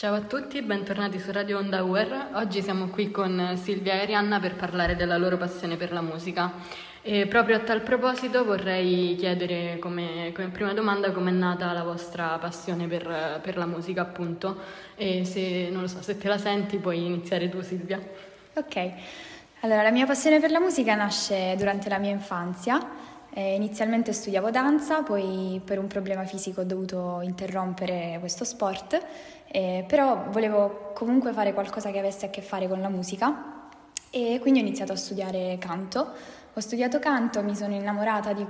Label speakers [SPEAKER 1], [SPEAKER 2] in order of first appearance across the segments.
[SPEAKER 1] Ciao a tutti, bentornati su Radio Onda UR. Oggi siamo qui con Silvia e Arianna per parlare della loro passione per la musica. E proprio a tal proposito vorrei chiedere come, come prima domanda come è nata la vostra passione per, per, la musica, appunto. E se non lo so, se te la senti puoi iniziare tu Silvia.
[SPEAKER 2] Ok, allora la mia passione per la musica nasce durante la mia infanzia. Eh, inizialmente studiavo danza, poi per un problema fisico ho dovuto interrompere questo sport, eh, però volevo comunque fare qualcosa che avesse a che fare con la musica e quindi ho iniziato a studiare canto. Ho studiato canto, mi sono innamorata di,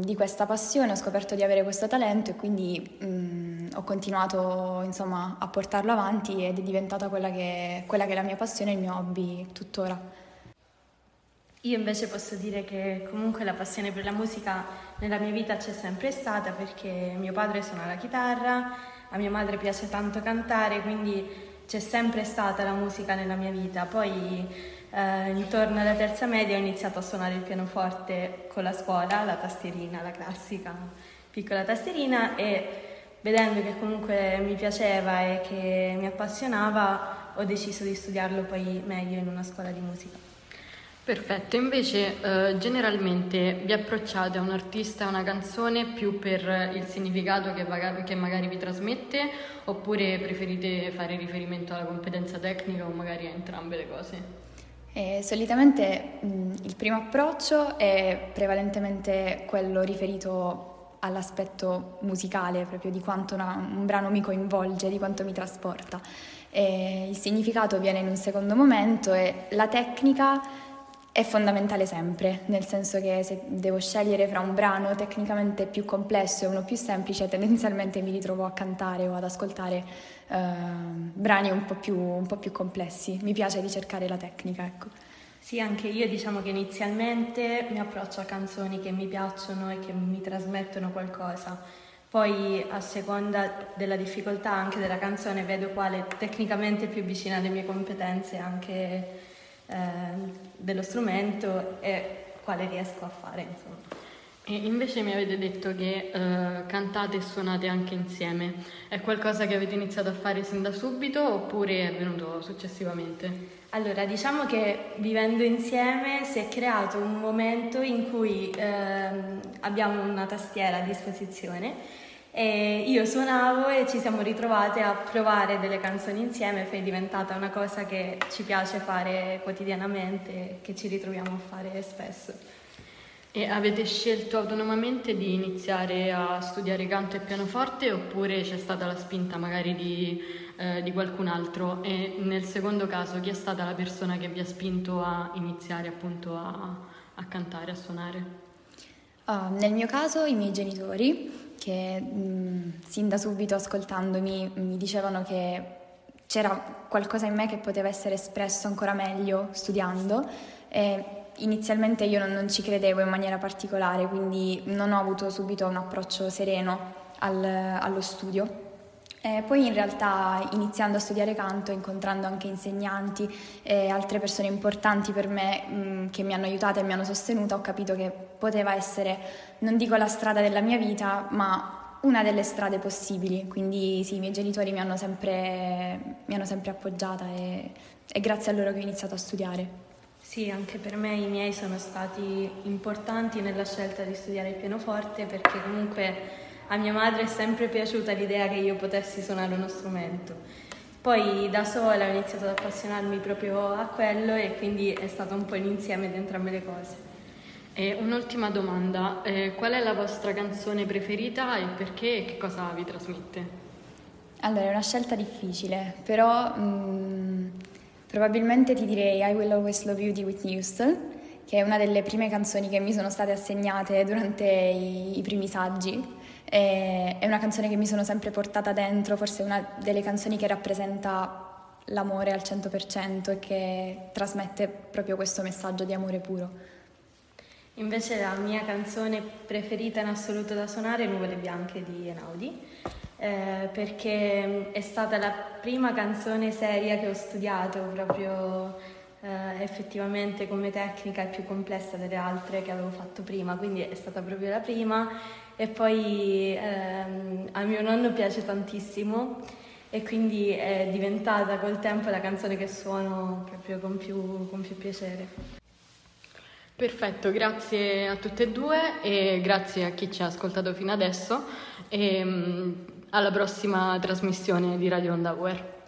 [SPEAKER 2] di questa passione, ho scoperto di avere questo talento e quindi mh, ho continuato insomma, a portarlo avanti ed è diventata quella che, quella che è la mia passione il mio hobby tuttora.
[SPEAKER 3] Io invece posso dire che comunque la passione per la musica nella mia vita c'è sempre stata perché mio padre suona la chitarra, a mia madre piace tanto cantare, quindi c'è sempre stata la musica nella mia vita. Poi eh, intorno alla terza media ho iniziato a suonare il pianoforte con la scuola, la tastierina, la classica piccola tastierina e vedendo che comunque mi piaceva e che mi appassionava ho deciso di studiarlo poi meglio in una scuola di musica.
[SPEAKER 1] Perfetto, invece eh, generalmente vi approcciate a un artista, a una canzone più per il significato che, vaga- che, magari vi trasmette oppure preferite fare riferimento alla competenza tecnica o magari a entrambe le cose?
[SPEAKER 2] Eh, solitamente mh, il primo approccio è prevalentemente quello riferito all'aspetto musicale, proprio di quanto una, un brano mi coinvolge, di quanto mi trasporta. E il significato viene in un secondo momento e la tecnica è fondamentale sempre, nel senso che se devo scegliere fra un brano tecnicamente più complesso e uno più semplice, tendenzialmente mi ritrovo a cantare o ad ascoltare uh, brani un po, più, un po' più complessi. Mi piace ricercare la tecnica, ecco.
[SPEAKER 3] Sì, anche io diciamo che inizialmente mi approccio a canzoni che mi piacciono e che mi trasmettono qualcosa. Poi a seconda della difficoltà anche della canzone vedo quale tecnicamente è più vicina alle mie competenze anche eh, dello strumento e quale riesco a fare. Insomma.
[SPEAKER 1] E invece mi avete detto che eh, cantate e suonate anche insieme. È qualcosa che avete iniziato a fare sin da subito oppure è venuto successivamente?
[SPEAKER 3] Allora, diciamo che vivendo insieme si è creato un momento in cui eh, abbiamo una tastiera a disposizione e io suonavo e ci siamo ritrovate a provare delle canzoni insieme, poi è diventata una cosa che ci piace fare quotidianamente e che ci ritroviamo a fare spesso.
[SPEAKER 1] E avete scelto autonomamente di iniziare a studiare canto e pianoforte oppure c'è stata la spinta magari di, eh, di qualcun altro? E nel secondo caso chi è stata la persona che vi ha spinto a iniziare appunto a, a cantare, a suonare?
[SPEAKER 2] Uh, nel mio caso i miei genitori che mh, sin da subito ascoltandomi mi dicevano che c'era qualcosa in me che poteva essere espresso ancora meglio studiando e inizialmente io non, non ci credevo in maniera particolare, quindi non ho avuto subito un approccio sereno al, allo studio. E poi in realtà iniziando a studiare canto, incontrando anche insegnanti e altre persone importanti per me mh, che mi hanno aiutata e mi hanno sostenuta, ho capito che poteva essere, non dico la strada della mia vita, ma una delle strade possibili. Quindi sì, i miei genitori mi hanno sempre, mi hanno sempre appoggiata e è grazie a loro che ho iniziato a studiare.
[SPEAKER 3] Sì, anche per me i miei sono stati importanti nella scelta di studiare il pianoforte perché comunque a mia madre è sempre piaciuta l'idea che io potessi suonare uno strumento. Poi da sola ho iniziato ad appassionarmi proprio a quello e quindi è stato un po' l'insieme di entrambe le cose.
[SPEAKER 1] E un'ultima domanda, eh, qual è la vostra canzone preferita e perché e che cosa vi trasmette?
[SPEAKER 2] Allora, è una scelta difficile, però mh, mm, probabilmente ti direi I Will Always Love You di Whitney Houston, che è una delle prime canzoni che mi sono state assegnate durante i, i primi saggi è una canzone che mi sono sempre portata dentro, forse è una delle canzoni che rappresenta l'amore al 100% e che trasmette proprio questo messaggio di amore puro.
[SPEAKER 3] Invece la mia canzone preferita in assoluto da suonare è Nuvole Bianche di Enaudi, eh, perché è stata la prima canzone seria che ho studiato proprio eh, effettivamente come tecnica è più complessa delle altre che avevo fatto prima, quindi è stata proprio la prima e poi ehm, a mio nonno piace tantissimo e quindi è diventata col tempo la canzone che suono proprio con più, con più piacere.
[SPEAKER 1] Perfetto, grazie a tutte e due e grazie a chi ci ha ascoltato fino adesso e mm, alla prossima trasmissione di Radio Onda Aware.